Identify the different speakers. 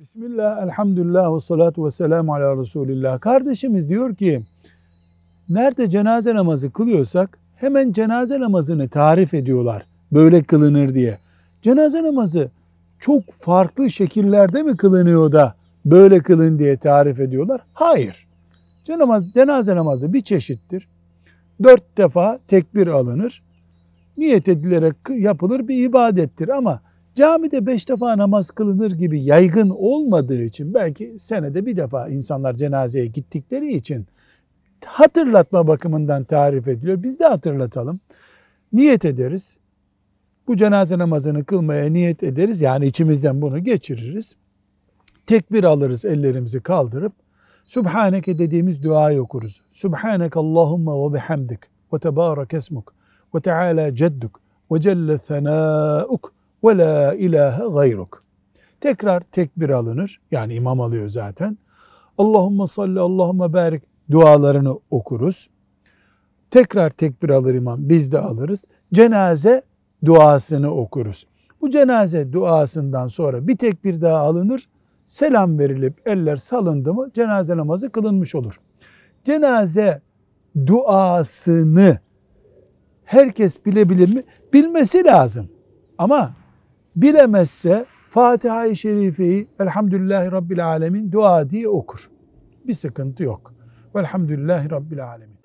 Speaker 1: Bismillah, elhamdülillah ve salatu ve selamu ala Resulillah. Kardeşimiz diyor ki, nerede cenaze namazı kılıyorsak hemen cenaze namazını tarif ediyorlar. Böyle kılınır diye. Cenaze namazı çok farklı şekillerde mi kılınıyor da böyle kılın diye tarif ediyorlar? Hayır. Cenaze, cenaze namazı bir çeşittir. Dört defa tekbir alınır. Niyet edilerek yapılır bir ibadettir ama camide beş defa namaz kılınır gibi yaygın olmadığı için belki senede bir defa insanlar cenazeye gittikleri için hatırlatma bakımından tarif ediliyor. Biz de hatırlatalım. Niyet ederiz. Bu cenaze namazını kılmaya niyet ederiz. Yani içimizden bunu geçiririz. Tekbir alırız ellerimizi kaldırıp. Subhaneke dediğimiz duayı okuruz. Subhaneke Allahumma ve bihamdik ve tebarek esmuk ve teala cedduk ve celle senâuk ve la ilahe gayruk. Tekrar tekbir alınır. Yani imam alıyor zaten. Allahümme salli, Allahümme barik dualarını okuruz. Tekrar tekbir alır imam. Biz de alırız. Cenaze duasını okuruz. Bu cenaze duasından sonra bir tekbir daha alınır. Selam verilip eller salındı mı cenaze namazı kılınmış olur. Cenaze duasını herkes bilebilir mi? Bilmesi lazım. Ama bilemezse Fatiha-i Şerife'yi Elhamdülillahi Rabbil Alemin dua diye okur. Bir sıkıntı yok. Velhamdülillahi Rabbil Alemin.